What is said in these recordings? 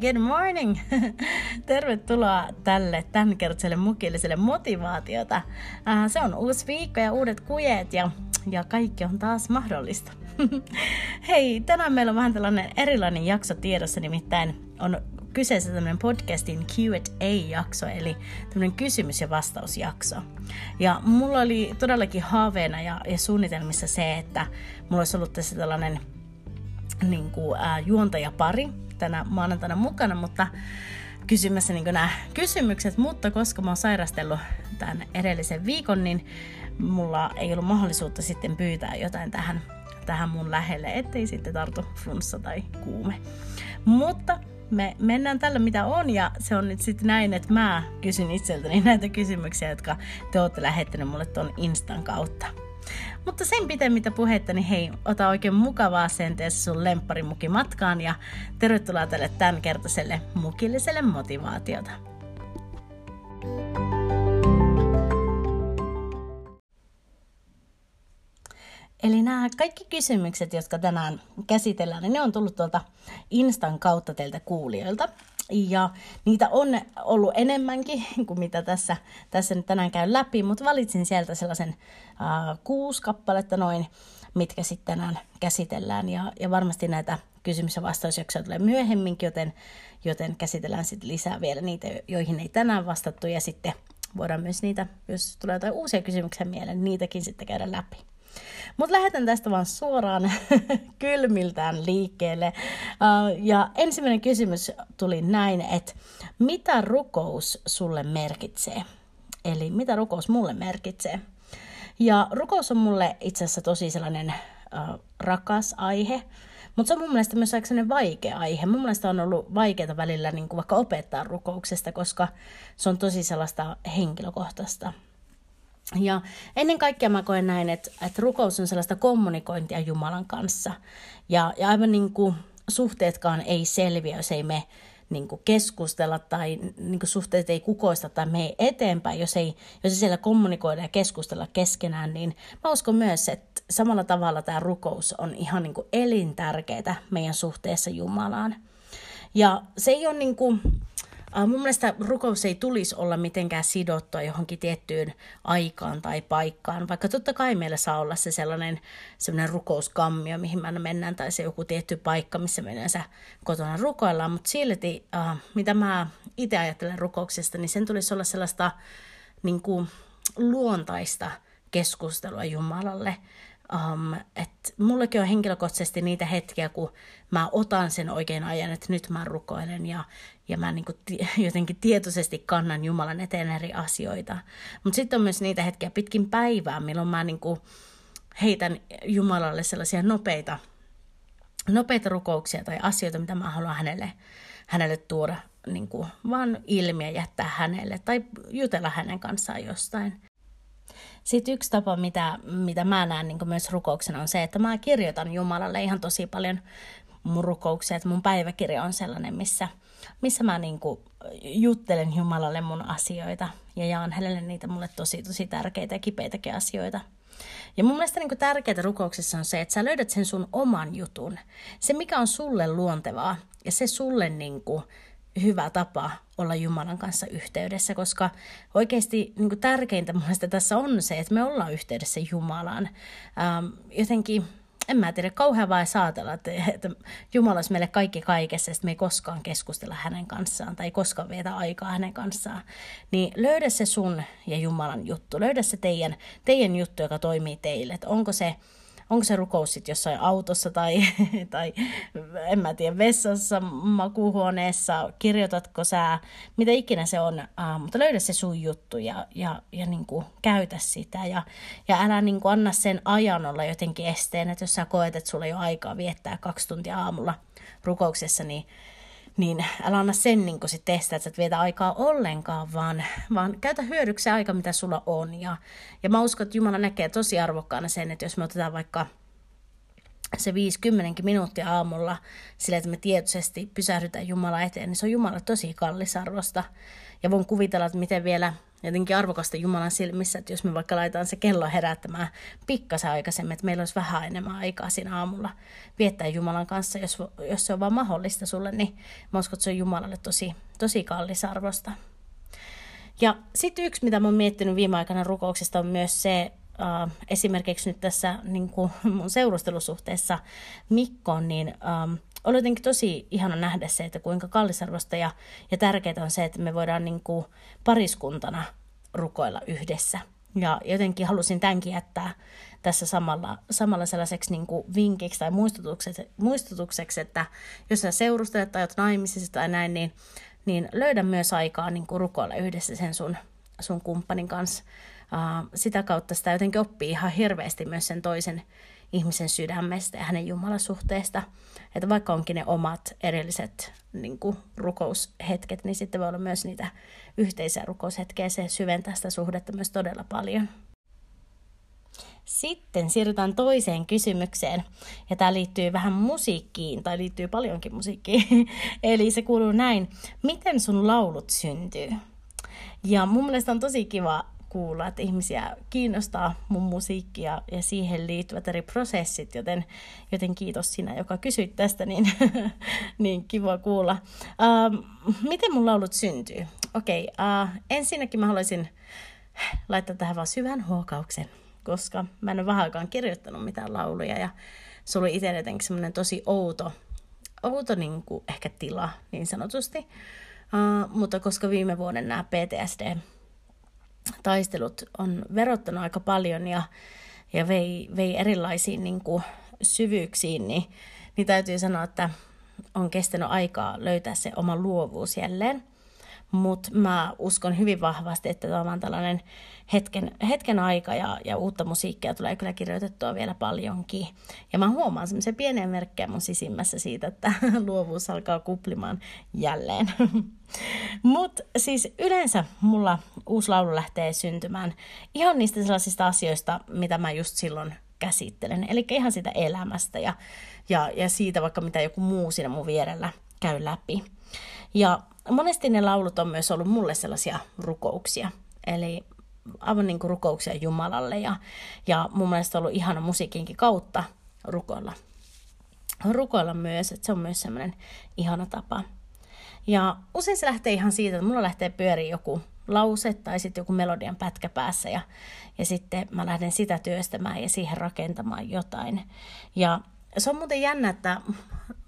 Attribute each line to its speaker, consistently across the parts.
Speaker 1: Good morning! Tervetuloa tälle tämänkertaiselle mukilliselle motivaatiota. Äh, se on uusi viikko ja uudet kujeet ja, ja kaikki on taas mahdollista. Hei, tänään meillä on vähän tällainen erilainen jakso tiedossa, nimittäin on kyseessä tämmöinen podcastin Q&A-jakso, eli tämmöinen kysymys- ja vastausjakso. Ja mulla oli todellakin haaveena ja, ja suunnitelmissa se, että mulla olisi ollut tässä tällainen niin kuin, ää, juontajapari, tänä maanantaina mukana, mutta kysymässä niin nämä kysymykset, mutta koska mä oon sairastellut tämän edellisen viikon, niin mulla ei ollut mahdollisuutta sitten pyytää jotain tähän, tähän mun lähelle, ettei sitten tartu flunssa tai kuume. Mutta me mennään tällä mitä on ja se on nyt sitten näin, että mä kysyn itseltäni näitä kysymyksiä, jotka te olette lähettäneet mulle tuon Instan kautta. Mutta sen pitemmittä puhetta, niin hei, ota oikein mukavaa senteessä sun lempparimuki matkaan ja tervetuloa tälle tämänkertaiselle mukilliselle motivaatiota. Eli nämä kaikki kysymykset, jotka tänään käsitellään, niin ne on tullut tuolta Instan kautta teiltä kuulijoilta. Ja niitä on ollut enemmänkin kuin mitä tässä, tässä nyt tänään käyn läpi, mutta valitsin sieltä sellaisen uh, kuusi kappaletta noin, mitkä sitten tänään käsitellään. Ja, ja varmasti näitä kysymys- ja vastausjaksoja tulee myöhemminkin, joten, joten käsitellään sitten lisää vielä niitä, joihin ei tänään vastattu. Ja sitten voidaan myös niitä, jos tulee jotain uusia kysymyksiä mieleen, niitäkin sitten käydä läpi. Mutta lähdetään tästä vaan suoraan kylmiltään liikkeelle. Ja ensimmäinen kysymys tuli näin, että mitä rukous sulle merkitsee? Eli mitä rukous mulle merkitsee? Ja rukous on mulle itse asiassa tosi sellainen rakas aihe, mutta se on mun mielestä myös aika vaikea aihe. Mun mielestä on ollut vaikeaa välillä niin kuin vaikka opettaa rukouksesta, koska se on tosi sellaista henkilökohtaista. Ja ennen kaikkea mä koen näin, että, että rukous on sellaista kommunikointia Jumalan kanssa. Ja, ja aivan niin kuin suhteetkaan ei selviä, jos ei me niin kuin keskustella tai niin kuin suhteet ei kukoista tai me ei eteenpäin, jos ei, jos ei siellä kommunikoida ja keskustella keskenään, niin mä uskon myös, että samalla tavalla tämä rukous on ihan niin kuin elintärkeää meidän suhteessa Jumalaan. Ja se ei ole niin kuin, mun mielestä rukous ei tulisi olla mitenkään sidottua johonkin tiettyyn aikaan tai paikkaan, vaikka totta kai meillä saa olla se sellainen, sellainen rukouskammio, mihin me mennään, tai se joku tietty paikka, missä me yleensä kotona rukoillaan, mutta silti, uh, mitä mä itse ajattelen rukouksesta, niin sen tulisi olla sellaista niin kuin, luontaista keskustelua Jumalalle. Um, että mullekin on henkilökohtaisesti niitä hetkiä, kun mä otan sen oikein ajan, että nyt mä rukoilen ja, ja mä niin kuin t- jotenkin tietoisesti kannan Jumalan eteen eri asioita. Mutta sitten on myös niitä hetkiä pitkin päivää, milloin mä niin kuin heitän Jumalalle sellaisia nopeita, nopeita rukouksia tai asioita, mitä mä haluan hänelle, hänelle tuoda niin kuin vaan ilmi ja jättää hänelle tai jutella hänen kanssaan jostain. Sitten yksi tapa, mitä, mitä mä näen niin myös rukouksena, on se, että mä kirjoitan Jumalalle ihan tosi paljon mun rukouksia. Että mun päiväkirja on sellainen, missä, missä mä niin kuin juttelen Jumalalle mun asioita ja jaan hänelle niitä mulle tosi, tosi tärkeitä ja kipeitäkin asioita. Ja mun mielestä niin tärkeää rukouksessa on se, että sä löydät sen sun oman jutun. Se, mikä on sulle luontevaa ja se sulle niin kuin, hyvä tapa olla Jumalan kanssa yhteydessä, koska oikeasti niin kuin tärkeintä mun tässä on se, että me ollaan yhteydessä Jumalaan. Ähm, jotenkin, en mä tiedä, kauhean vai saatella, että, että Jumala olisi meille kaikki kaikessa, että me ei koskaan keskustella hänen kanssaan tai koskaan vietä aikaa hänen kanssaan. Niin löydä se sun ja Jumalan juttu, löydä se teidän, teidän juttu, joka toimii teille. Että onko se onko se rukous sitten jossain autossa tai, tai en mä tiedä, vessassa, makuuhuoneessa, kirjoitatko sä, mitä ikinä se on, uh, mutta löydä se sun juttu ja, ja, ja niin kuin käytä sitä. Ja, ja älä niin kuin anna sen ajan olla jotenkin esteen, että jos sä koet, että sulla ei ole aikaa viettää kaksi tuntia aamulla rukouksessa, niin niin älä anna sen niin sit testaa, että sä et vietä aikaa ollenkaan, vaan, vaan käytä hyödyksi aika, mitä sulla on. Ja, ja mä uskon, että Jumala näkee tosi arvokkaana sen, että jos me otetaan vaikka se 50 minuuttia aamulla sillä, että me tietoisesti pysähdytään Jumala eteen, niin se on Jumala tosi kallisarvosta. Ja voin kuvitella, että miten vielä jotenkin arvokasta Jumalan silmissä, että jos me vaikka laitetaan se kello herättämään pikkasen aikaisemmin, että meillä olisi vähän enemmän aikaa siinä aamulla viettää Jumalan kanssa, jos, jos se on vaan mahdollista sulle, niin mä uskon, että se on Jumalalle tosi, tosi kallisarvosta. Ja sitten yksi, mitä mä oon miettinyt viime aikana rukouksesta, on myös se, Uh, esimerkiksi nyt tässä niin kuin mun seurustelusuhteessa Mikkoon, niin um, oli jotenkin tosi ihana nähdä se, että kuinka kallisarvosta ja, ja tärkeää on se, että me voidaan niin kuin pariskuntana rukoilla yhdessä. Ja jotenkin halusin tämänkin jättää tässä samalla, samalla sellaiseksi niin kuin vinkiksi tai muistutukseksi, muistutukseksi, että jos sä seurustelet tai oot naimisissa tai näin, niin, niin löydä myös aikaa niin kuin rukoilla yhdessä sen sun, sun kumppanin kanssa. Sitä kautta sitä jotenkin oppii ihan hirveästi myös sen toisen ihmisen sydämestä ja hänen jumalasuhteesta. Että vaikka onkin ne omat erilliset niin kuin rukoushetket, niin sitten voi olla myös niitä yhteisiä rukoushetkiä. Se syventää sitä suhdetta myös todella paljon. Sitten siirrytään toiseen kysymykseen, ja tämä liittyy vähän musiikkiin, tai liittyy paljonkin musiikkiin. Eli se kuuluu näin, miten sun laulut syntyy? Ja mun mielestä on tosi kiva kuulla, että ihmisiä kiinnostaa mun musiikki ja, ja siihen liittyvät eri prosessit, joten, joten kiitos sinä, joka kysyit tästä, niin, niin kiva kuulla. Uh, miten mun laulut syntyy? Okei, okay, uh, ensinnäkin mä haluaisin laittaa tähän vaan syvän huokauksen, koska mä en ole vähän aikaan kirjoittanut mitään lauluja ja se oli itse jotenkin semmoinen tosi outo, outo niin kuin ehkä tila niin sanotusti. Uh, mutta koska viime vuoden nämä PTSD taistelut on verottanut aika paljon ja, ja vei, vei erilaisiin niin kuin, syvyyksiin, niin, niin täytyy sanoa, että on kestänyt aikaa löytää se oma luovuus jälleen. Mutta mä uskon hyvin vahvasti, että tämä on tällainen hetken, hetken aika ja, ja uutta musiikkia tulee kyllä kirjoitettua vielä paljonkin. Ja mä huomaan semmoisia pieniä merkkejä mun sisimmässä siitä, että luovuus alkaa kuplimaan jälleen. Mutta siis yleensä mulla uusi laulu lähtee syntymään ihan niistä sellaisista asioista, mitä mä just silloin käsittelen. Eli ihan siitä elämästä ja, ja, ja siitä vaikka mitä joku muu siinä mun vierellä käy läpi. Ja monesti ne laulut on myös ollut mulle sellaisia rukouksia. Eli aivan niin kuin rukouksia Jumalalle ja, ja mun mielestä on ollut ihana musiikinkin kautta rukoilla. Rukoilla myös, että se on myös semmoinen ihana tapa. Ja usein se lähtee ihan siitä, että mulla lähtee pyöriä joku lause tai sitten joku melodian pätkä päässä ja, ja sitten mä lähden sitä työstämään ja siihen rakentamaan jotain. Ja se on muuten jännä, että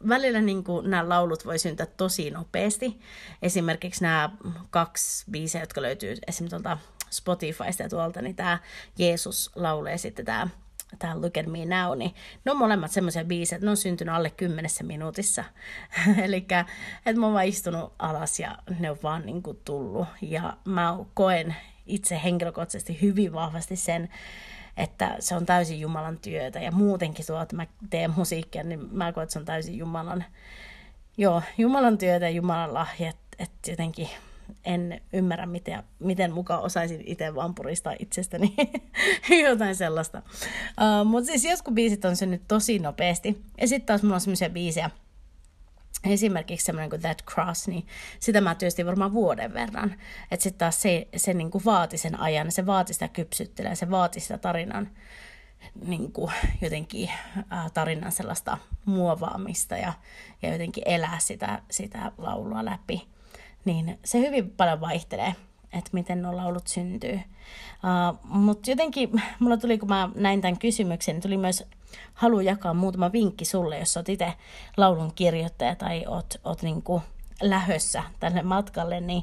Speaker 1: välillä niin kuin nämä laulut voi syntyä tosi nopeasti. Esimerkiksi nämä kaksi biisiä, jotka löytyy esimerkiksi tuolta Spotifysta ja tuolta, niin tämä Jeesus laulee sitten tämä tämä Look at Me Now, niin ne on molemmat semmoisia biisejä, että ne on syntynyt alle kymmenessä minuutissa. Eli että mä oon vaan istunut alas ja ne on vaan niin kuin tullut. Ja mä koen itse henkilökohtaisesti hyvin vahvasti sen, että se on täysin Jumalan työtä. Ja muutenkin tuo, että mä teen musiikkia, niin mä koen, että se on täysin Jumalan, joo, Jumalan työtä ja Jumalan lahja. Että jotenkin en ymmärrä, miten, miten mukaan osaisin itse vaan puristaa itsestäni jotain sellaista. Uh, Mutta siis joskus biisit on synnyt tosi nopeasti. Ja sitten taas mulla on semmoisia biisejä, esimerkiksi semmoinen kuin That Cross, niin sitä mä työstin varmaan vuoden verran. Että sitten taas se, se niin kuin vaati sen ajan, se vaati sitä kypsyttelyä, se vaati sitä tarinan niin kuin jotenkin ää, tarinan sellaista muovaamista ja, ja jotenkin elää sitä, sitä laulua läpi niin se hyvin paljon vaihtelee, että miten nuo laulut syntyy. Uh, Mutta jotenkin mulla tuli, kun mä näin tämän kysymyksen, niin tuli myös halu jakaa muutama vinkki sulle, jos oot itse laulun kirjoittaja tai oot, oot niinku lähössä tälle matkalle, niin,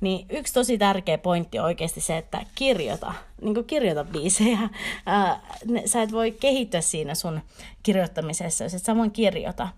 Speaker 1: niin yksi tosi tärkeä pointti on oikeasti se, että kirjoita, niin kirjoita biisejä. Ää, ne, sä et voi kehittyä siinä sun kirjoittamisessa, jos et samoin kirjoita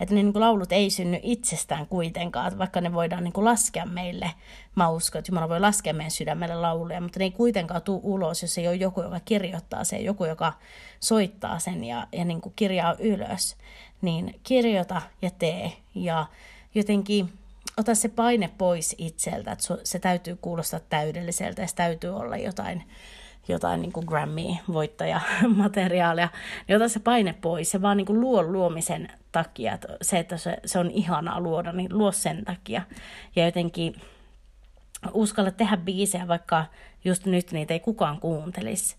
Speaker 1: että ne niin kuin laulut ei synny itsestään kuitenkaan, vaikka ne voidaan niin kuin laskea meille. Mä uskon, että Jumala voi laskea meidän sydämelle lauluja, mutta ne ei kuitenkaan tule ulos, jos ei ole joku, joka kirjoittaa sen, joku, joka soittaa sen ja, ja niin kuin kirjaa ylös. Niin kirjoita ja tee ja jotenkin ota se paine pois itseltä, että se täytyy kuulostaa täydelliseltä ja se täytyy olla jotain, jotain niin kuin Grammy-voittajamateriaalia, niin ota se paine pois se vaan niin kuin luo luomisen takia. Se, että se, se on ihanaa luoda, niin luo sen takia. Ja jotenkin uskalla tehdä biisejä, vaikka just nyt niitä ei kukaan kuuntelisi.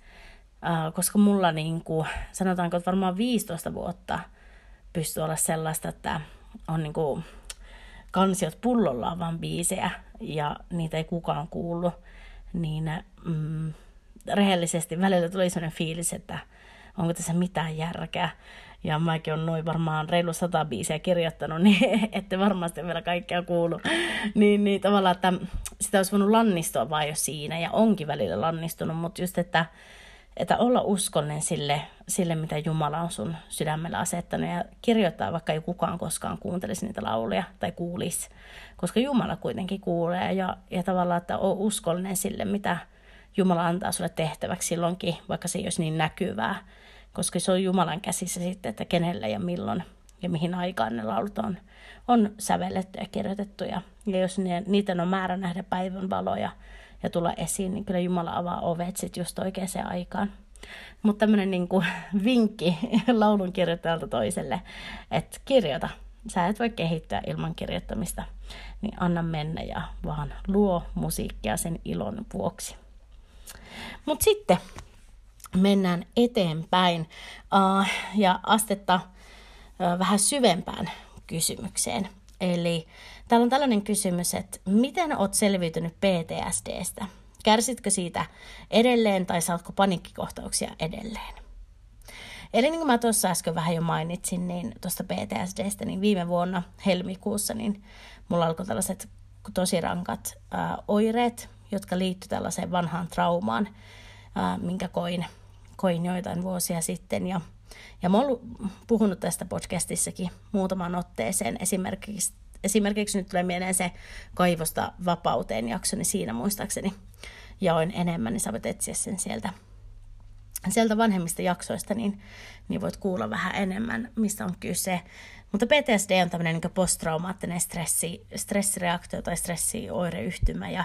Speaker 1: Uh, koska mulla niin kuin, sanotaanko, että varmaan 15 vuotta pystyy olla sellaista, että on niin kuin, kansiot pullollaan vaan biisejä ja niitä ei kukaan kuullut, niin mm, rehellisesti välillä tuli sellainen fiilis, että onko tässä mitään järkeä. Ja mäkin on noin varmaan reilu sata biisiä kirjoittanut, niin ette varmasti vielä kaikkea kuulu. niin, niin tavallaan, että sitä olisi voinut lannistua vaan jo siinä, ja onkin välillä lannistunut, mutta just, että että olla uskollinen sille, sille, mitä Jumala on sun sydämellä asettanut ja kirjoittaa, vaikka ei kukaan koskaan kuuntelisi niitä lauluja tai kuulisi, koska Jumala kuitenkin kuulee ja, ja tavallaan, että on uskollinen sille, mitä Jumala antaa sulle tehtäväksi silloinkin, vaikka se ei olisi niin näkyvää, koska se on Jumalan käsissä sitten, että kenelle ja milloin ja mihin aikaan ne laulut on, on sävelletty ja kirjoitettu. Ja, jos ne, niitä on määrä nähdä päivän valoja, ja tulla esiin, niin kyllä Jumala avaa ovet sitten just oikeaan aikaan. Mutta tämmöinen niin vinkki laulun kirjoittajalta toiselle, että kirjoita. Sä et voi kehittyä ilman kirjoittamista, niin anna mennä ja vaan luo musiikkia sen ilon vuoksi. Mutta sitten mennään eteenpäin uh, ja astetta uh, vähän syvempään kysymykseen. Eli Täällä on tällainen kysymys, että miten oot selviytynyt PTSDstä? Kärsitkö siitä edelleen tai saatko paniikkikohtauksia edelleen? Eli niin kuin mä tuossa äsken vähän jo mainitsin, niin tuosta PTSDstä, niin viime vuonna helmikuussa, niin mulla alkoi tällaiset tosi rankat ää, oireet, jotka liittyivät tällaiseen vanhaan traumaan, ää, minkä koin, koin joitain vuosia sitten. Ja, ja mä oon puhunut tästä podcastissakin muutamaan otteeseen, esimerkiksi esimerkiksi nyt tulee mieleen se kaivosta vapauteen jakso, niin siinä muistaakseni jaoin enemmän, niin sä voit etsiä sen sieltä, sieltä vanhemmista jaksoista, niin, niin voit kuulla vähän enemmän, mistä on kyse. Mutta PTSD on tämmöinen niin posttraumaattinen stressi, stressireaktio tai stressioireyhtymä ja,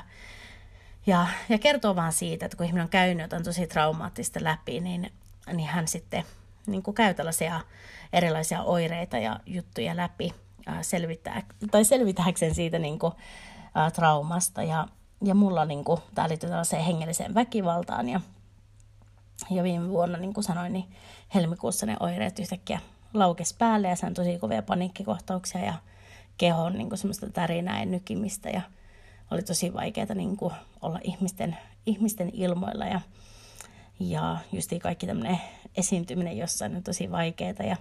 Speaker 1: ja, ja kertoo vaan siitä, että kun ihminen on käynyt jotain tosi traumaattista läpi, niin, niin hän sitten niin kuin käy tällaisia erilaisia oireita ja juttuja läpi selvittää, tai selvitääkseen siitä niin kuin, ää, traumasta. Ja, ja mulla niin kuin, tämä liittyy tällaiseen hengelliseen väkivaltaan. Ja, ja viime vuonna, niin kuin sanoin, niin helmikuussa ne oireet yhtäkkiä laukes päälle ja sain tosi kovia paniikkikohtauksia ja kehon niin kuin semmoista tärinää ja nykimistä ja oli tosi vaikeaa niin kuin olla ihmisten, ihmisten ilmoilla ja, ja just kaikki tämmöinen esiintyminen jossain on tosi vaikeaa ja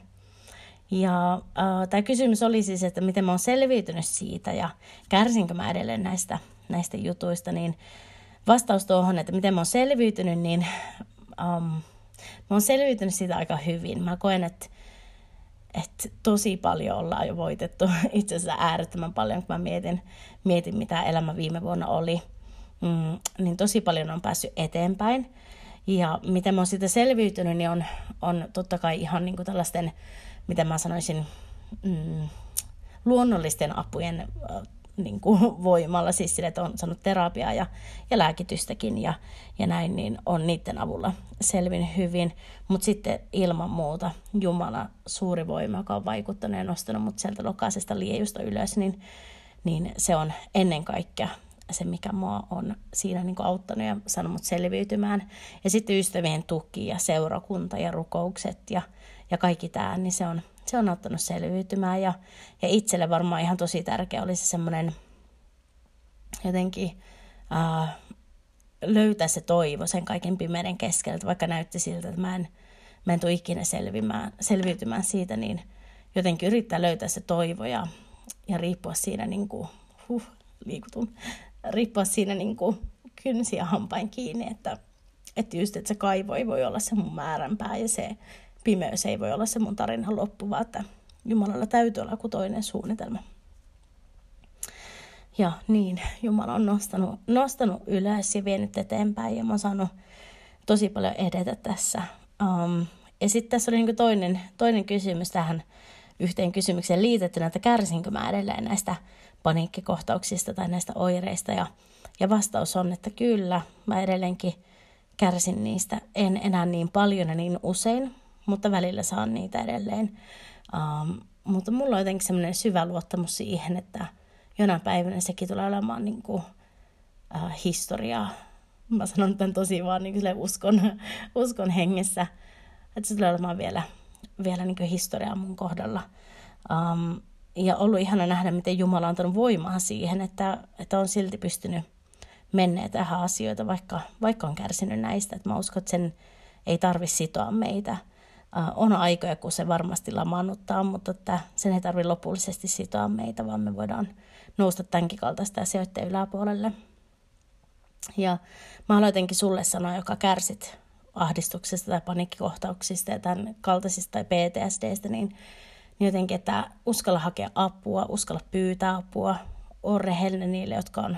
Speaker 1: ja äh, tämä kysymys oli siis, että miten mä oon selviytynyt siitä ja kärsinkö mä edelleen näistä, näistä jutuista, niin vastaus tuohon, että miten mä oon selviytynyt, niin um, mä oon selviytynyt siitä aika hyvin. Mä koen, että, että tosi paljon ollaan jo voitettu, itse asiassa äärettömän paljon, kun mä mietin, mietin mitä elämä viime vuonna oli, mm, niin tosi paljon on päässyt eteenpäin. Ja miten mä oon siitä selviytynyt, niin on, on totta kai ihan niin kuin tällaisten miten mä sanoisin, mm, luonnollisten apujen niin kuin voimalla, siis sille, että on saanut terapiaa ja, ja lääkitystäkin ja, ja näin, niin on niiden avulla selvin hyvin. Mutta sitten ilman muuta Jumala suuri voima, joka on vaikuttanut ja nostanut mut sieltä lokaisesta liejusta ylös, niin, niin se on ennen kaikkea se, mikä mua on siinä niin auttanut ja saanut mut selviytymään. Ja sitten ystävien tuki ja seurakunta ja rukoukset ja, ja kaikki tämä, niin se on, se on auttanut selviytymään. Ja, ja itselle varmaan ihan tosi tärkeä oli se semmoinen jotenkin uh, löytää se toivo sen kaiken pimeyden keskellä, vaikka näytti siltä, että mä en, mä en tule ikinä selvimään, selviytymään siitä, niin jotenkin yrittää löytää se toivo ja, ja riippua siinä niin kuin, huh, liikutun, riippua siinä niin kuin kynsiä hampain kiinni, että, että just, että se kaivo ei voi olla se mun määränpää ja se pimeys ei voi olla se mun tarinan loppu, vaan että Jumalalla täytyy olla joku toinen suunnitelma. Ja niin, Jumala on nostanut, nostanut ylös ja vienyt eteenpäin ja mä oon saanut tosi paljon edetä tässä. Um, ja sitten tässä oli niin toinen, toinen kysymys tähän yhteen kysymykseen liitettynä, että kärsinkö mä edelleen näistä paniikkikohtauksista tai näistä oireista. Ja, ja vastaus on, että kyllä, mä edelleenkin kärsin niistä. En enää niin paljon ja niin usein, mutta välillä saan niitä edelleen. Um, mutta mulla on jotenkin semmoinen syvä luottamus siihen, että jonain päivänä sekin tulee olemaan niin kuin, uh, historiaa. Mä sanon tämän tosi vaan niin kuin uskon, uskon hengessä, että se tulee olemaan vielä, vielä niin kuin historiaa mun kohdalla. Um, ja ollut ihana nähdä, miten Jumala on antanut voimaa siihen, että, että on silti pystynyt menneet tähän asioita, vaikka, vaikka on kärsinyt näistä. Että mä uskon, että sen ei tarvitse sitoa meitä. On aikoja, kun se varmasti lamaannuttaa, mutta että sen ei tarvitse lopullisesti sitoa meitä, vaan me voidaan nousta tämänkin kaltaista asioiden yläpuolelle. Ja mä haluan jotenkin sulle sanoa, joka kärsit ahdistuksesta tai paniikkikohtauksista ja tämän kaltaisista tai PTSDstä, niin, niin jotenkin, että uskalla hakea apua, uskalla pyytää apua, ole rehellinen niille, jotka on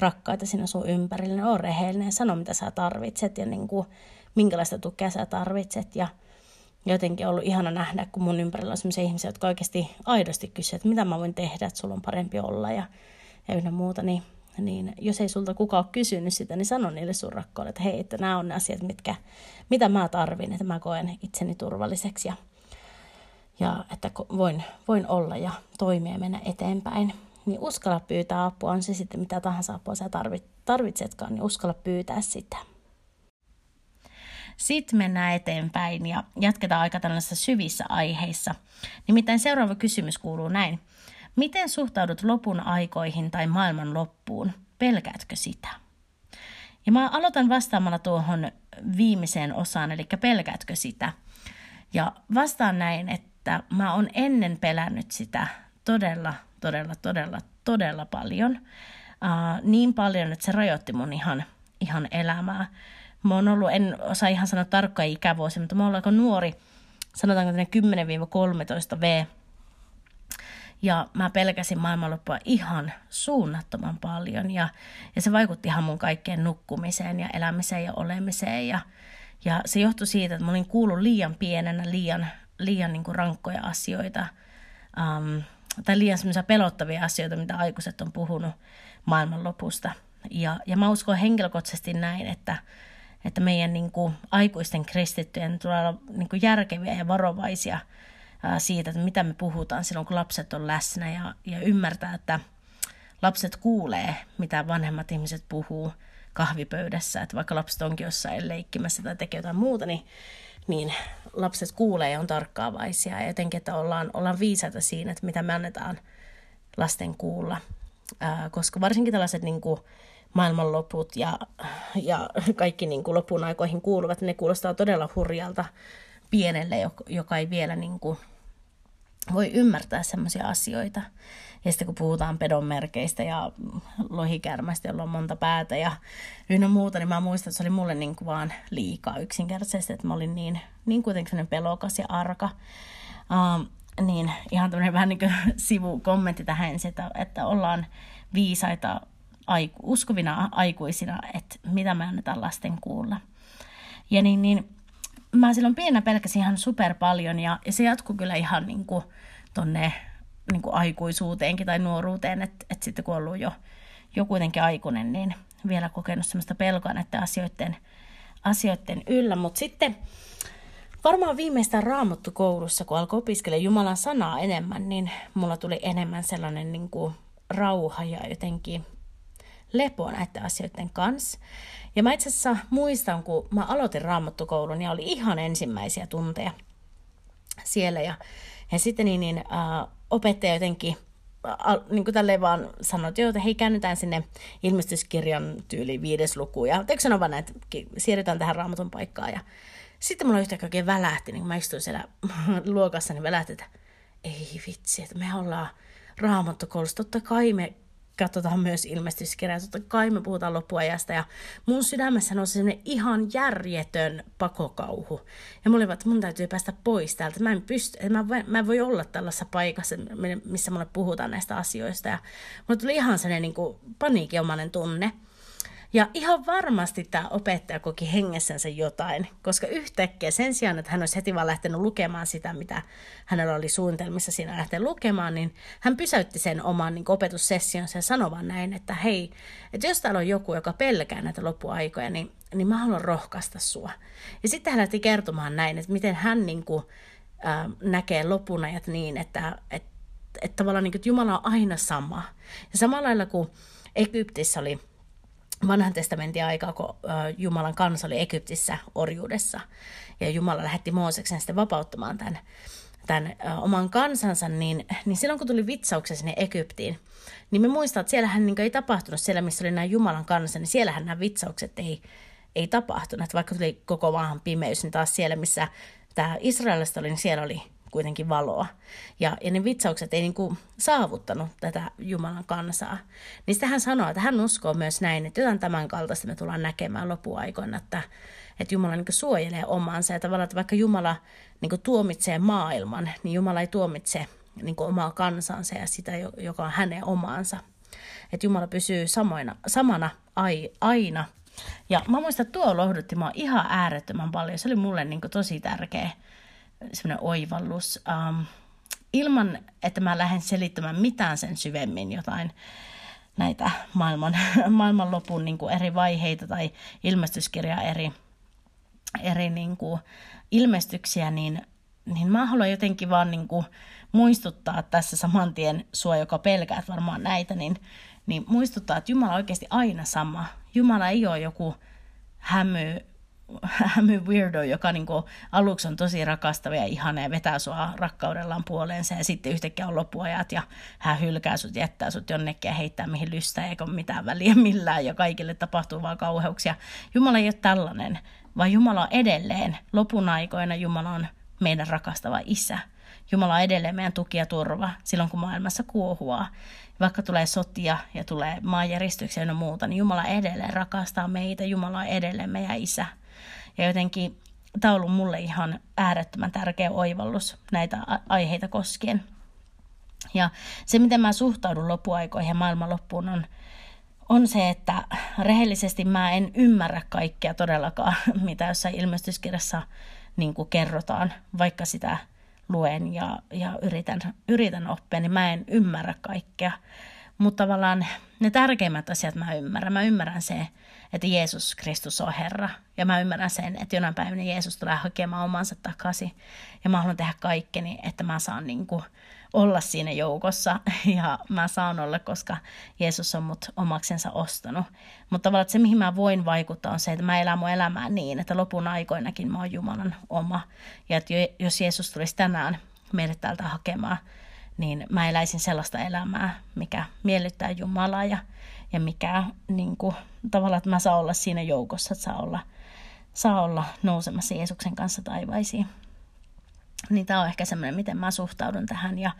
Speaker 1: rakkaita sinä sun ympärillä, ole rehellinen ja sano, mitä sä tarvitset ja niin kuin, minkälaista tukea sä tarvitset. Ja jotenkin ollut ihana nähdä, kun mun ympärillä on sellaisia ihmisiä, jotka oikeasti aidosti kysyvät, että mitä mä voin tehdä, että sulla on parempi olla ja, ja ynnä muuta, niin, niin jos ei sulta kukaan ole kysynyt sitä, niin sano niille sun rakkaudelle, että hei, että nämä on ne asiat, mitkä, mitä mä tarvin, että mä koen itseni turvalliseksi ja, ja että voin, voin olla ja toimia ja mennä eteenpäin niin uskalla pyytää apua, on se sitten mitä tahansa apua sä tarvitsetkaan, niin uskalla pyytää sitä. Sitten mennään eteenpäin ja jatketaan aika tällaisissa syvissä aiheissa. Nimittäin seuraava kysymys kuuluu näin. Miten suhtaudut lopun aikoihin tai maailman loppuun? Pelkäätkö sitä? Ja mä aloitan vastaamalla tuohon viimeiseen osaan, eli pelkäätkö sitä? Ja vastaan näin, että mä oon ennen pelännyt sitä todella todella, todella, todella paljon. Uh, niin paljon, että se rajoitti mun ihan, ihan elämää. Mä oon ollut, en osaa ihan sanoa tarkkaa ikävuosia, mutta mä oon aika nuori, sanotaanko 10-13 V. Ja mä pelkäsin maailmanloppua ihan suunnattoman paljon. Ja, ja se vaikutti ihan mun kaikkeen nukkumiseen ja elämiseen ja olemiseen. Ja, ja se johtui siitä, että mä olin kuullut liian pienenä liian, liian niin kuin rankkoja asioita. Um, tai liian semmoisia pelottavia asioita, mitä aikuiset on puhunut maailmanlopusta. Ja, ja mä uskon henkilökohtaisesti näin, että, että meidän niin kuin, aikuisten kristittyjen tulee olla niin kuin, järkeviä ja varovaisia ää, siitä, että mitä me puhutaan silloin, kun lapset on läsnä ja, ja ymmärtää, että lapset kuulee, mitä vanhemmat ihmiset puhuu kahvipöydässä, että vaikka lapset onkin jossain leikkimässä tai tekee jotain muuta, niin niin lapset kuulee ja on tarkkaavaisia ja jotenkin, että ollaan, ollaan viisaita siinä, että mitä me annetaan lasten kuulla. Ää, koska varsinkin tällaiset niin kuin maailmanloput ja, ja kaikki niin kuin lopun aikoihin kuuluvat, ne kuulostaa todella hurjalta pienelle, joka ei vielä niin kuin voi ymmärtää sellaisia asioita. Ja sitten kun puhutaan pedonmerkeistä ja lohikärmästä, jolla on monta päätä ja ynnä muuta, niin mä muistan, että se oli mulle niin kuin vaan liikaa yksinkertaisesti, että mä olin niin, niin kuitenkin pelokas ja arka. Uh, niin ihan tämmöinen vähän niin kuin sivukommentti tähän että, että ollaan viisaita aiku, uskovina aikuisina, että mitä me annetaan lasten kuulla. Ja niin, niin mä silloin pienenä pelkäsin ihan super paljon ja, ja se jatkuu kyllä ihan niin kuin tonne niin kuin aikuisuuteenkin tai nuoruuteen, että, että sitten kun on ollut jo, jo kuitenkin aikuinen, niin vielä kokenut sellaista pelkoa näiden asioiden, asioiden yllä. Mutta sitten varmaan viimeistään raamattu koulussa, kun alkoi opiskella Jumalan sanaa enemmän, niin mulla tuli enemmän sellainen niin kuin rauha ja jotenkin lepo näiden asioiden kanssa. Ja mä itse asiassa muistan, kun mä aloitin raamattukoulun ja oli ihan ensimmäisiä tunteja siellä. Ja, ja sitten niin, niin äh, opettaja jotenkin äh, niin kuin tälleen vaan sanoi, että, joo, että hei, käännytään sinne ilmestyskirjan tyyli viides luku. Ja teikö sanoa vaan, että siirrytään tähän raamatun paikkaan. Ja sitten mulla yhtäkkiä oikein välähti, niin kun mä istuin siellä luokassa, niin välähti, että ei vitsi, että me ollaan raamattokoulussa. Totta kai me katsotaan myös ilmestyskirjaa. Totta kai me puhutaan loppuajasta ja mun sydämessä nousi sellainen ihan järjetön pakokauhu. Ja mulla oli että mun täytyy päästä pois täältä. Mä en pysty, mä, mä en voi olla tällaisessa paikassa, missä mulle puhutaan näistä asioista. Ja mulla tuli ihan sellainen niin paniikinomainen tunne. Ja ihan varmasti tämä opettaja koki hengessänsä jotain, koska yhtäkkiä sen sijaan, että hän olisi heti vaan lähtenyt lukemaan sitä, mitä hänellä oli suunnitelmissa siinä lähteä lukemaan, niin hän pysäytti sen oman niin opetussessionsa ja sanoi vaan näin, että hei, että jos täällä on joku, joka pelkää näitä loppuaikoja, niin, niin mä haluan rohkaista sua. Ja sitten hän lähti kertomaan näin, että miten hän niin kuin, äh, näkee lopunajat niin, että, että, että tavallaan niin kuin, että Jumala on aina sama. Ja samalla lailla kuin Egyptissä oli vanhan testamentin aikaa, kun Jumalan kansa oli Egyptissä orjuudessa. Ja Jumala lähetti Mooseksen sitten vapauttamaan tämän, tämän oman kansansa, niin, niin silloin kun tuli vitsauksia sinne Egyptiin, niin me muistaa, että siellähän niin ei tapahtunut siellä, missä oli nämä Jumalan kanssa, niin siellähän nämä vitsaukset ei, ei tapahtunut. Vaikka tuli koko maahan pimeys, niin taas siellä, missä tämä Israelista oli, niin siellä oli kuitenkin valoa. Ja, ja ne vitsaukset ei niin kuin saavuttanut tätä Jumalan kansaa. Niin sitten hän sanoo, että hän uskoo myös näin, että jotain tämän kaltaista me tullaan näkemään lopuaikoina, että, että Jumala niin suojelee omansa. Ja tavallaan, että vaikka Jumala niin tuomitsee maailman, niin Jumala ei tuomitse niin omaa kansansa ja sitä, joka on hänen omaansa. Että Jumala pysyy samoina, samana ai, aina. Ja mä muistan, että tuo lohdutti mua ihan äärettömän paljon. Se oli mulle niin tosi tärkeä semmoinen oivallus. Um, ilman, että mä lähden selittämään mitään sen syvemmin jotain näitä maailman, maailmanlopun niin kuin eri vaiheita tai ilmestyskirja eri, eri niin kuin ilmestyksiä, niin, niin mä haluan jotenkin vaan niin kuin muistuttaa tässä saman tien sua, joka pelkäät varmaan näitä, niin, niin muistuttaa, että Jumala on oikeasti aina sama. Jumala ei ole joku hämy, hämy weirdo, joka niin kuin aluksi on tosi rakastava ja ihana ja vetää sua rakkaudellaan puoleensa ja sitten yhtäkkiä on loppuajat ja hän hylkää sut, jättää sut jonnekin ja heittää mihin lystää eikä ole mitään väliä millään ja kaikille tapahtuu vaan kauheuksia. Jumala ei ole tällainen, vaan Jumala on edelleen lopun aikoina Jumala on meidän rakastava isä. Jumala on edelleen meidän tuki ja turva silloin, kun maailmassa kuohua. Vaikka tulee sotia ja tulee maanjäristyksiä ja muuta, niin Jumala edelleen rakastaa meitä. Jumala on edelleen meidän isä. Ja jotenkin tämä on ollut mulle ihan äärettömän tärkeä oivallus näitä aiheita koskien. Ja se, miten mä suhtaudun loppuaikoihin ja maailman loppuun, on, on se, että rehellisesti mä en ymmärrä kaikkea todellakaan, mitä jossain ilmestyskirjassa niin kerrotaan, vaikka sitä luen ja, ja yritän, yritän oppia, niin mä en ymmärrä kaikkea. Mutta tavallaan ne tärkeimmät asiat mä ymmärrän. Mä ymmärrän se, että Jeesus Kristus on Herra. Ja mä ymmärrän sen, että jonain päivänä Jeesus tulee hakemaan omansa takaisin. Ja mä haluan tehdä kaikkeni, että mä saan niin kuin olla siinä joukossa. Ja mä saan olla, koska Jeesus on mut omaksensa ostanut. Mutta tavallaan että se, mihin mä voin vaikuttaa, on se, että mä elän mun elämää niin, että lopun aikoinakin mä oon Jumalan oma. Ja että jos Jeesus tulisi tänään meidät täältä hakemaan, niin mä eläisin sellaista elämää, mikä miellyttää Jumalaa ja, ja mikä niin kuin, tavallaan, että mä saan olla siinä joukossa, että saa olla, saa olla nousemassa Jeesuksen kanssa taivaisiin. Niin tämä on ehkä semmoinen, miten mä suhtaudun tähän ja,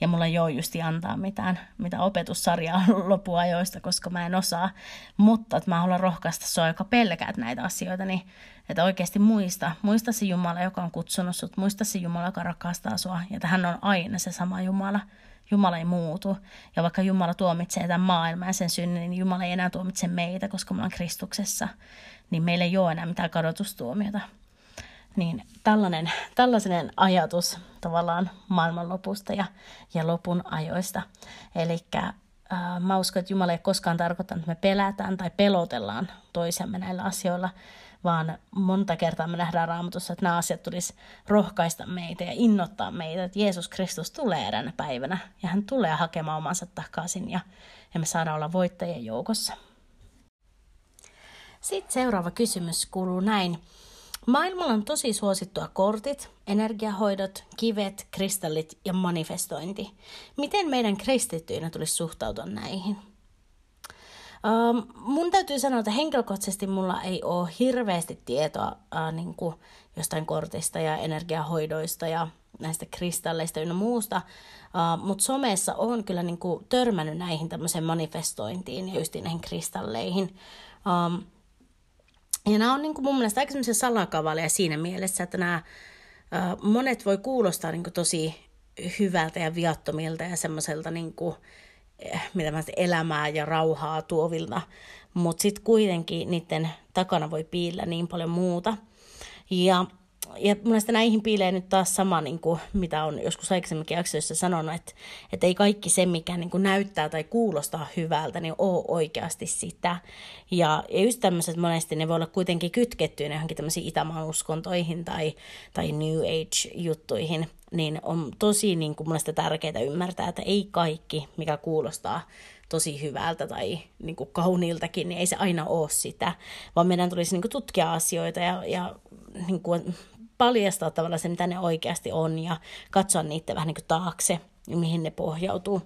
Speaker 1: ja mulla ei ole justi antaa mitään, mitä opetussarjaa lopuajoista, koska mä en osaa. Mutta että mä haluan rohkaista sua, joka pelkäät näitä asioita, niin että oikeasti muista, muista se Jumala, joka on kutsunut sut, muista se Jumala, joka rakastaa sua, ja että hän on aina se sama Jumala. Jumala ei muutu. Ja vaikka Jumala tuomitsee tämän maailman ja sen synnin, niin Jumala ei enää tuomitse meitä, koska me ollaan Kristuksessa. Niin meillä ei ole enää mitään kadotustuomiota. Niin tällainen, tällainen ajatus tavallaan maailmanlopusta ja, ja lopun ajoista. Eli äh, mä uskon, että Jumala ei koskaan tarkoittanut, että me pelätään tai pelotellaan toisiamme näillä asioilla, vaan monta kertaa me nähdään raamatussa, että nämä asiat tulisi rohkaista meitä ja innoittaa meitä, että Jeesus Kristus tulee eräänä päivänä ja hän tulee hakemaan omansa takaisin ja, ja me saadaan olla voittajien joukossa. Sitten seuraava kysymys kuuluu näin. Maailmalla on tosi suosittua kortit, energiahoidot, kivet, kristallit ja manifestointi. Miten meidän kristittyinä tulisi suhtautua näihin? Um, mun täytyy sanoa, että henkilökohtaisesti mulla ei ole hirveästi tietoa uh, niin kuin jostain kortista ja energiahoidoista ja näistä kristalleista ynnä muusta, uh, mutta somessa on kyllä niin kuin törmännyt näihin tämmöiseen manifestointiin ja just näihin kristalleihin. Um, ja nämä on niin kuin mun mielestä aika semmoisia salakavaleja siinä mielessä, että nämä uh, monet voi kuulostaa niin kuin tosi hyvältä ja viattomilta ja semmoiselta niin kuin, mitä mä elämää ja rauhaa tuovilta, mutta sitten kuitenkin niiden takana voi piillä niin paljon muuta. Ja ja mielestäni näihin piilee nyt taas sama, niin kuin, mitä on joskus aikaisemminkin jaksoissa sanonut, että, että ei kaikki se, mikä niin kuin näyttää tai kuulostaa hyvältä, niin ole oikeasti sitä. Ja, ja just tämmöiset monesti ne voi olla kuitenkin kytkettyä johonkin tämmöisiin itämaan uskontoihin tai, tai New Age-juttuihin, niin on tosi niin kuin mielestäni tärkeää ymmärtää, että ei kaikki, mikä kuulostaa tosi hyvältä tai niin kuin kauniiltakin, niin ei se aina ole sitä, vaan meidän tulisi niin kuin tutkia asioita ja, ja niin kuin paljastaa tavallaan se, mitä ne oikeasti on ja katsoa niitä vähän niin kuin taakse, mihin ne pohjautuu.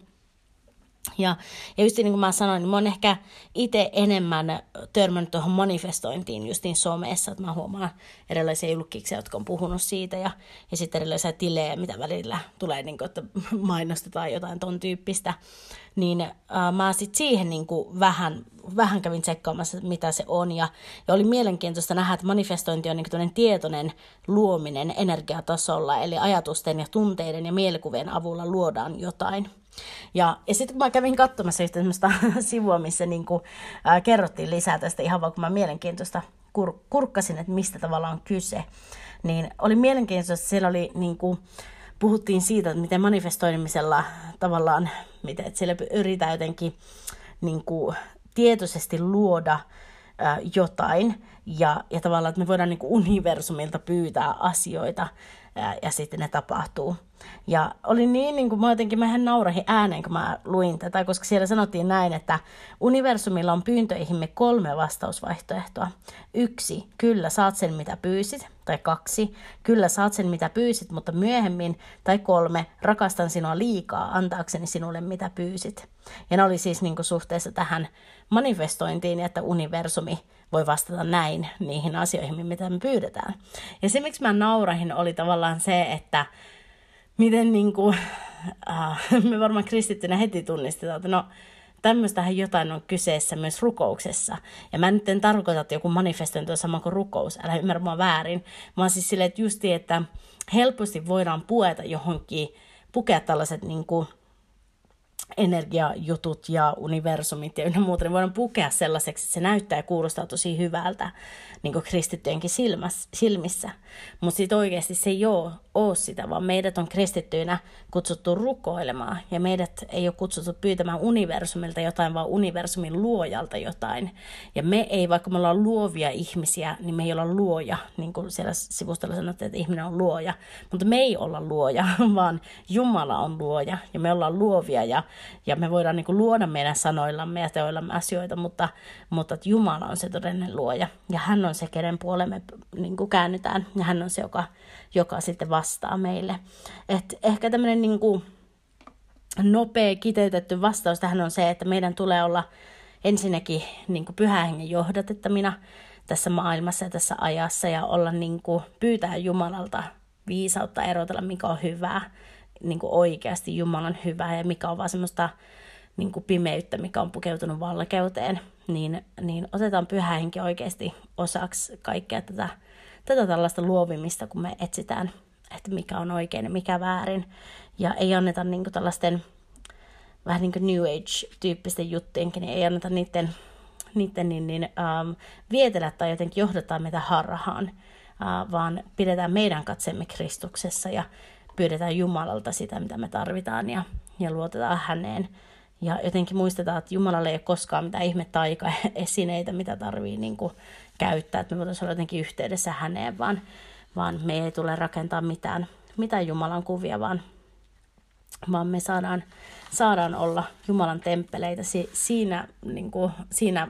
Speaker 1: Ja, ja just niin kuin mä sanoin, niin mä oon ehkä itse enemmän törmännyt tuohon manifestointiin justiin somessa, että mä huomaan erilaisia julkiksia, jotka on puhunut siitä ja, ja sitten erilaisia tilejä, mitä välillä tulee, niin kuin, että mainostetaan jotain ton tyyppistä. Niin äh, mä sitten siihen niin kuin vähän, vähän kävin tsekkaamassa, mitä se on ja, ja oli mielenkiintoista nähdä, että manifestointi on niin tietoinen luominen energiatasolla, eli ajatusten ja tunteiden ja mielikuvien avulla luodaan jotain – ja, ja sitten kun mä kävin katsomassa yhtä sellaista sivua, missä niin kuin, ää, kerrottiin lisää tästä ihan vaan kun mä mielenkiintoista kur, kurkkasin, että mistä tavallaan on kyse, niin oli mielenkiintoista, että siellä oli niin kuin, puhuttiin siitä, että miten manifestoimisella tavallaan, miten, että siellä yritetään jotenkin niin kuin, tietoisesti luoda ää, jotain ja, ja tavallaan, että me voidaan niin kuin universumilta pyytää asioita ja sitten ne tapahtuu. Ja oli niin, niin kuin mä jotenkin, mä naurahin ääneen, kun mä luin tätä, koska siellä sanottiin näin, että universumilla on pyyntöihimme kolme vastausvaihtoehtoa. Yksi, kyllä saat sen mitä pyysit. Tai kaksi, kyllä saat sen mitä pyysit, mutta myöhemmin. Tai kolme, rakastan sinua liikaa antaakseni sinulle mitä pyysit. Ja ne oli siis niin kuin suhteessa tähän manifestointiin, että universumi voi vastata näin niihin asioihin, mitä me pyydetään. Ja se, miksi mä naurahin, oli tavallaan se, että miten niin kuin, äh, me varmaan kristittynä heti tunnistetaan, että no tämmöistähän jotain on kyseessä myös rukouksessa. Ja mä nyt en tarkoita, että joku manifestointi on sama kuin rukous, älä ymmärrä mua väärin, vaan siis silleen, että justi, että helposti voidaan pueta johonkin, pukea tällaiset niin kuin, energiajutut ja universumit ja ynnä muuta, niin voidaan pukea sellaiseksi, että se näyttää ja kuulostaa tosi hyvältä niin kuin kristittyjenkin silmissä. Mutta sitten oikeasti se ei ole, ole sitä, vaan meidät on kristittyinä kutsuttu rukoilemaan. Ja meidät ei ole kutsuttu pyytämään universumilta jotain, vaan universumin luojalta jotain. Ja me ei, vaikka me ollaan luovia ihmisiä, niin me ei olla luoja, niin kuin siellä sivustalla sanottiin, että ihminen on luoja, mutta me ei olla luoja, vaan Jumala on luoja. Ja me ollaan luovia ja ja me voidaan niin kuin luoda meidän sanoillamme ja teoillamme asioita, mutta, mutta että Jumala on se todellinen luoja. Ja hän on se, kenen puolelle me niin kuin käännytään. Ja hän on se, joka, joka sitten vastaa meille. Et ehkä tämmöinen niin nopea kiteytetty vastaus tähän on se, että meidän tulee olla ensinnäkin niin kuin pyhä hengen johdatettamina tässä maailmassa ja tässä ajassa ja olla niin kuin, pyytää Jumalalta viisautta erotella, mikä on hyvää niin kuin oikeasti Jumalan hyvää ja mikä on vaan semmoista niin kuin pimeyttä, mikä on pukeutunut valkeuteen, niin, niin otetaan pyhä henki oikeasti osaksi kaikkea tätä, tätä tällaista luovimista, kun me etsitään, että mikä on oikein ja mikä väärin. Ja ei anneta niin kuin tällaisten vähän niin kuin New Age-tyyppisten juttujenkin, niin ei anneta niiden, niiden niin, niin, um, vietellä tai jotenkin johdattaa meitä harhaan, uh, vaan pidetään meidän katsemme Kristuksessa ja pyydetään Jumalalta sitä, mitä me tarvitaan ja, ja luotetaan häneen. Ja jotenkin muistetaan, että Jumalalle ei ole koskaan mitään ihme esineitä, mitä tarvii niin kuin käyttää, että me voitaisiin olla jotenkin yhteydessä häneen, vaan, vaan me ei tule rakentaa mitään, mitään Jumalan kuvia, vaan, vaan me saadaan, saadaan olla Jumalan temppeleitä si, siinä, niin kuin, siinä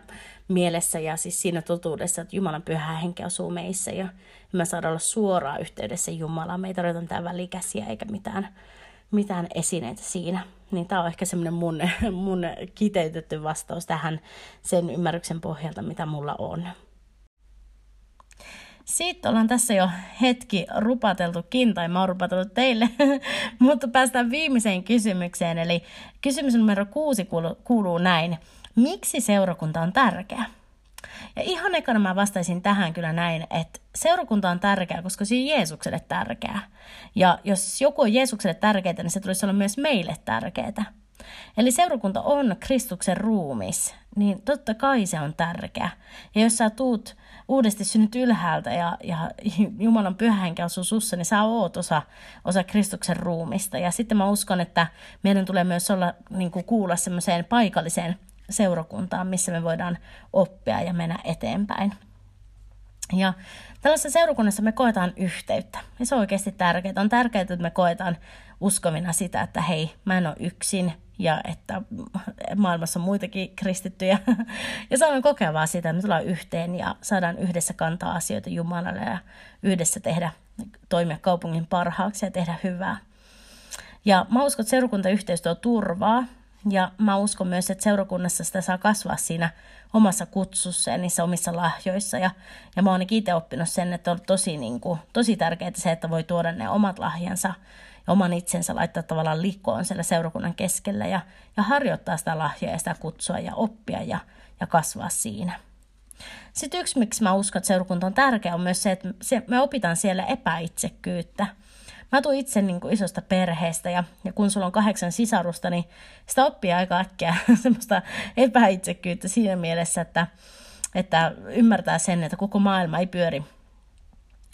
Speaker 1: mielessä ja siis siinä totuudessa, että Jumalan pyhä henki asuu meissä ja me saadaan olla suoraan yhteydessä Jumalaan. Me ei tarvita mitään välikäsiä eikä mitään, mitään esineitä siinä. Niin tämä on ehkä semmoinen mun, mun kiteytetty vastaus tähän sen ymmärryksen pohjalta, mitä mulla on. Sitten ollaan tässä jo hetki rupateltukin, tai mä oon teille, mutta päästään viimeiseen kysymykseen. Eli kysymys numero kuusi kuuluu, kuuluu näin. Miksi seurakunta on tärkeä? Ja ihan ekana mä vastaisin tähän kyllä näin, että seurakunta on tärkeä, koska se on Jeesukselle tärkeää. Ja jos joku on Jeesukselle tärkeää, niin se tulisi olla myös meille tärkeää. Eli seurakunta on Kristuksen ruumis, niin totta kai se on tärkeä. Ja jos sä tuut uudesti synnyt ylhäältä ja, ja Jumalan pyhänkä asuu sussa, niin sä oot osa, osa Kristuksen ruumista. Ja sitten mä uskon, että meidän tulee myös olla, niin kuin kuulla semmoiseen paikalliseen seurakuntaan, missä me voidaan oppia ja mennä eteenpäin. Ja tällaisessa seurakunnassa me koetaan yhteyttä. Ja se on oikeasti tärkeää. On tärkeää, että me koetaan uskovina sitä, että hei, mä en ole yksin ja että maailmassa on muitakin kristittyjä. Ja saadaan kokea vaan sitä, että me tullaan yhteen ja saadaan yhdessä kantaa asioita Jumalalle ja yhdessä tehdä, toimia kaupungin parhaaksi ja tehdä hyvää. Ja mä uskon, että seurakuntayhteys tuo turvaa ja mä uskon myös, että seurakunnassa sitä saa kasvaa siinä omassa kutsussa ja niissä omissa lahjoissa. Ja, ja mä oon itse oppinut sen, että on tosi, niin kuin, tosi tärkeää se, että voi tuoda ne omat lahjansa ja oman itsensä laittaa tavallaan likoon siellä seurakunnan keskellä ja, ja harjoittaa sitä lahjaa ja sitä kutsua ja oppia ja, ja kasvaa siinä. Sitten yksi, miksi mä uskon, että seurakunta on tärkeä, on myös se, että me opitaan siellä epäitsekyyttä. Mä tuun itse niin kuin isosta perheestä ja, ja kun sulla on kahdeksan sisarusta, niin sitä oppii aika äkkiä semmoista epäitsekyyttä siinä mielessä, että, että ymmärtää sen, että koko maailma ei pyöri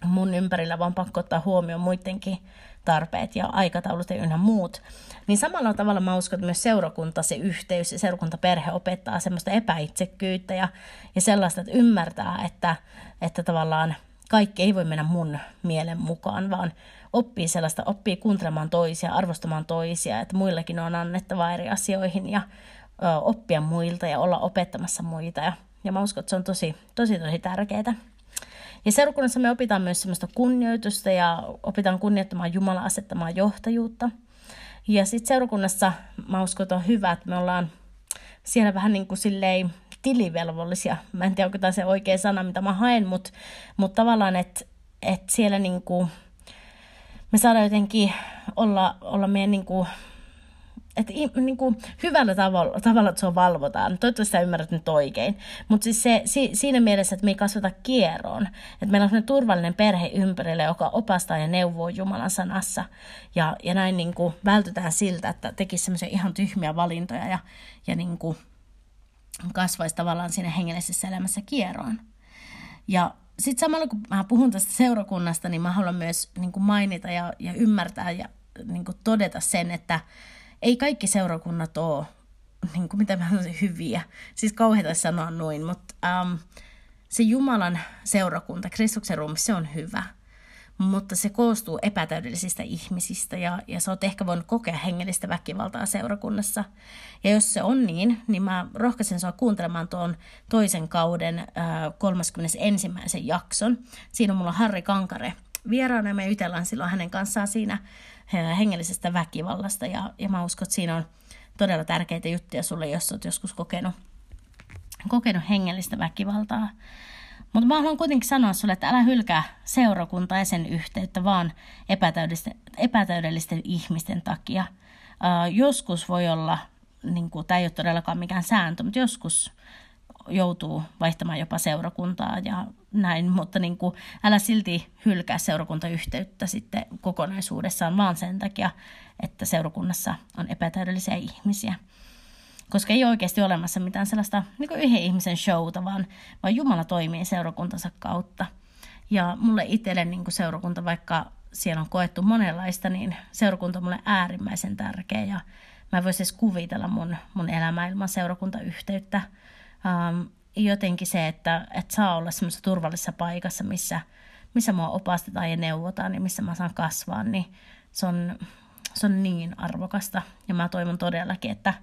Speaker 1: mun ympärillä, vaan pakko ottaa huomioon muidenkin tarpeet ja aikataulut ja ynnä muut. Niin samalla tavalla mä uskon, että myös seurakunta, se yhteys ja seurakuntaperhe opettaa semmoista epäitsekkyyttä ja, ja sellaista, että ymmärtää, että, että tavallaan kaikki ei voi mennä mun mielen mukaan, vaan oppii sellaista, oppii kuuntelemaan toisia, arvostamaan toisia, että muillekin on annettava eri asioihin ja ö, oppia muilta ja olla opettamassa muita. Ja, ja mä uskon, että se on tosi, tosi, tosi tärkeää. Ja seurakunnassa me opitaan myös semmoista kunnioitusta ja opitaan kunnioittamaan Jumalan asettamaa johtajuutta. Ja sitten seurakunnassa mä uskon, että on hyvä, että me ollaan siellä vähän niin kuin silleen tilivelvollisia. Mä en tiedä, onko tämä se oikea sana, mitä mä haen, mutta mut tavallaan, että et siellä niin kuin, me saadaan jotenkin olla, olla meidän niin kuin, että niin kuin hyvällä tavalla, tavalla, että se on valvotaan. Toivottavasti sä ymmärrät nyt oikein. Mutta siis se, si, siinä mielessä, että me ei kasvata kierroon. Että meillä on turvallinen perhe ympärillä, joka opastaa ja neuvoo Jumalan sanassa. Ja, ja näin niin kuin vältytään siltä, että tekisi semmoisia ihan tyhmiä valintoja ja, ja niin kuin kasvaisi tavallaan siinä hengellisessä elämässä kierroon. Ja sitten samalla kun mä puhun tästä seurakunnasta, niin mä haluan myös niin kuin mainita ja, ja ymmärtää ja niin kuin todeta sen, että ei kaikki seurakunnat ole niin kuin mitä mä hyviä. Siis kauheita sanoa noin, mutta um, se Jumalan seurakunta, Kristuksen ruumi, se on hyvä – mutta se koostuu epätäydellisistä ihmisistä ja, ja sä oot ehkä voinut kokea hengellistä väkivaltaa seurakunnassa. Ja jos se on niin, niin mä rohkaisen sua kuuntelemaan tuon toisen kauden äh, 31. jakson. Siinä on mulla Harri Kankare vieraana ja me jutellaan silloin hänen kanssaan siinä hengellisestä väkivallasta ja, ja mä uskon, että siinä on todella tärkeitä juttuja sulle, jos oot joskus kokenut, kokenut hengellistä väkivaltaa. Mutta mä haluan kuitenkin sanoa sulle, että älä hylkää seurakuntaa ja sen yhteyttä vaan epätäydellisten, epätäydellisten ihmisten takia. Uh, joskus voi olla, niin tämä ei ole todellakaan mikään sääntö, mutta joskus joutuu vaihtamaan jopa seurakuntaa ja näin, mutta niin kuin, älä silti hylkää seurakuntayhteyttä sitten kokonaisuudessaan vaan sen takia, että seurakunnassa on epätäydellisiä ihmisiä koska ei ole oikeasti olemassa mitään sellaista niin yhden ihmisen showta, vaan, vaan Jumala toimii seurakuntansa kautta. Ja mulle itselle niin seurakunta, vaikka siellä on koettu monenlaista, niin seurakunta on mulle äärimmäisen tärkeä ja mä en voisi edes kuvitella mun, mun elämää ilman seurakuntayhteyttä. Um, jotenkin se, että, että saa olla semmoisessa turvallisessa paikassa, missä, missä mua opastetaan ja neuvotaan ja missä mä saan kasvaa, niin se on, se on niin arvokasta. Ja mä toivon todellakin, että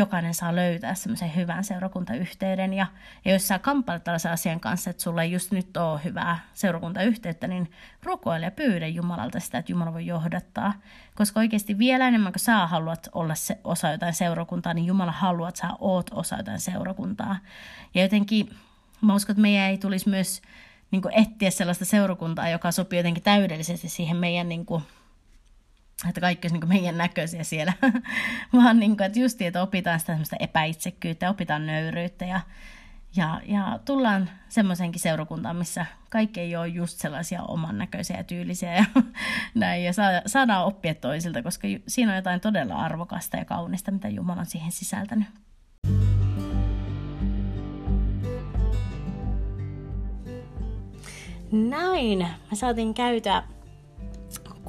Speaker 1: jokainen saa löytää semmoisen hyvän seurakuntayhteyden. Ja, ja jos sä kamppailet tällaisen asian kanssa, että sulla ei just nyt ole hyvää seurakuntayhteyttä, niin rukoile ja pyydä Jumalalta sitä, että Jumala voi johdattaa. Koska oikeasti vielä enemmän kuin sä haluat olla se, osa jotain seurakuntaa, niin Jumala haluaa, että sä oot osa jotain seurakuntaa. Ja jotenkin mä uskon, että meidän ei tulisi myös niin etsiä sellaista seurakuntaa, joka sopii jotenkin täydellisesti siihen meidän niin kuin, että kaikki olisi niin meidän näköisiä siellä, vaan niin kuin, että just että opitaan sitä semmoista epäitsekkyyttä, opitaan nöyryyttä ja, Ja, ja tullaan semmoisenkin seurakuntaan, missä kaikki ei ole just sellaisia oman näköisiä ja tyylisiä ja näin. Ja saadaan oppia toisilta, koska siinä on jotain todella arvokasta ja kaunista, mitä Jumala on siihen sisältänyt. Näin, me saatiin käytä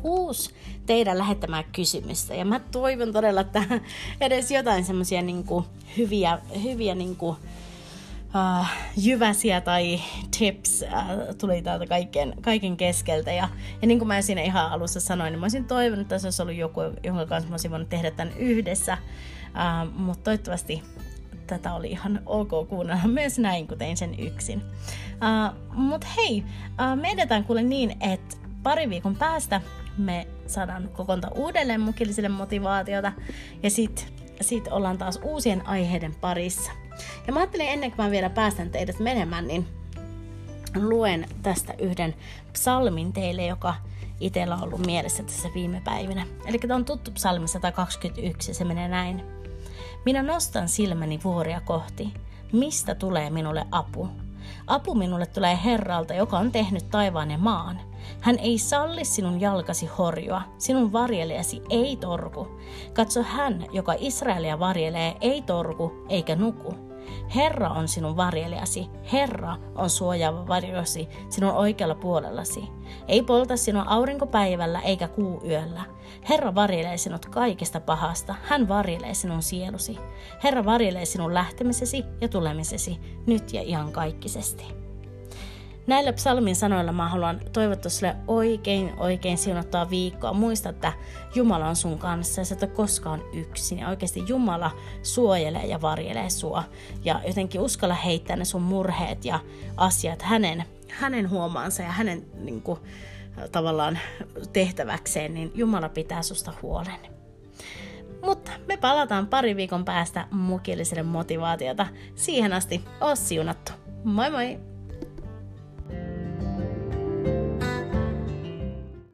Speaker 1: kuusi teidän lähettämää kysymystä. Ja mä toivon todella, että edes jotain semmoisia niin hyviä, hyviä niin kuin, uh, jyväsiä tai tips uh, tuli täältä kaiken, kaiken keskeltä. Ja, ja niin kuin mä siinä ihan alussa sanoin, niin mä olisin toivonut, että se olisi ollut joku, jonka kanssa mä olisin voinut tehdä tämän yhdessä. Uh, mutta toivottavasti tätä oli ihan ok kuunnella myös näin, kun tein sen yksin. Uh, Mutta hei, uh, me edetään kuule niin, että pari viikon päästä me saadaan kokoonta uudelleen mukillisille motivaatiota ja sitten sit ollaan taas uusien aiheiden parissa. Ja mä ajattelin ennen kuin mä vielä päästän teidät menemään, niin luen tästä yhden psalmin teille, joka itsellä on ollut mielessä tässä viime päivinä. Eli tämä on tuttu psalmi 121 ja se menee näin. Minä nostan silmäni vuoria kohti. Mistä tulee minulle apu? Apu minulle tulee Herralta, joka on tehnyt taivaan ja maan. Hän ei salli sinun jalkasi horjua, sinun varjelijasi ei torku. Katso hän, joka Israelia varjelee, ei torku eikä nuku. Herra on sinun varjelijasi, Herra on suojaava varjosi sinun oikealla puolellasi. Ei polta sinun aurinkopäivällä eikä kuu yöllä. Herra varjelee sinut kaikesta pahasta, hän varjelee sinun sielusi. Herra varjelee sinun lähtemisesi ja tulemisesi, nyt ja iankaikkisesti. Näillä psalmin sanoilla mä haluan toivottaa sulle oikein, oikein siunattua viikkoa. Muista, että Jumala on sun kanssa ja sä et ole koskaan yksin. Ja oikeasti Jumala suojelee ja varjelee sua. Ja jotenkin uskalla heittää ne sun murheet ja asiat hänen, hänen huomaansa ja hänen niin kuin, tavallaan tehtäväkseen, niin Jumala pitää susta huolen. Mutta me palataan pari viikon päästä mukilliselle motivaatiota. Siihen asti, oo siunattu. Moi moi!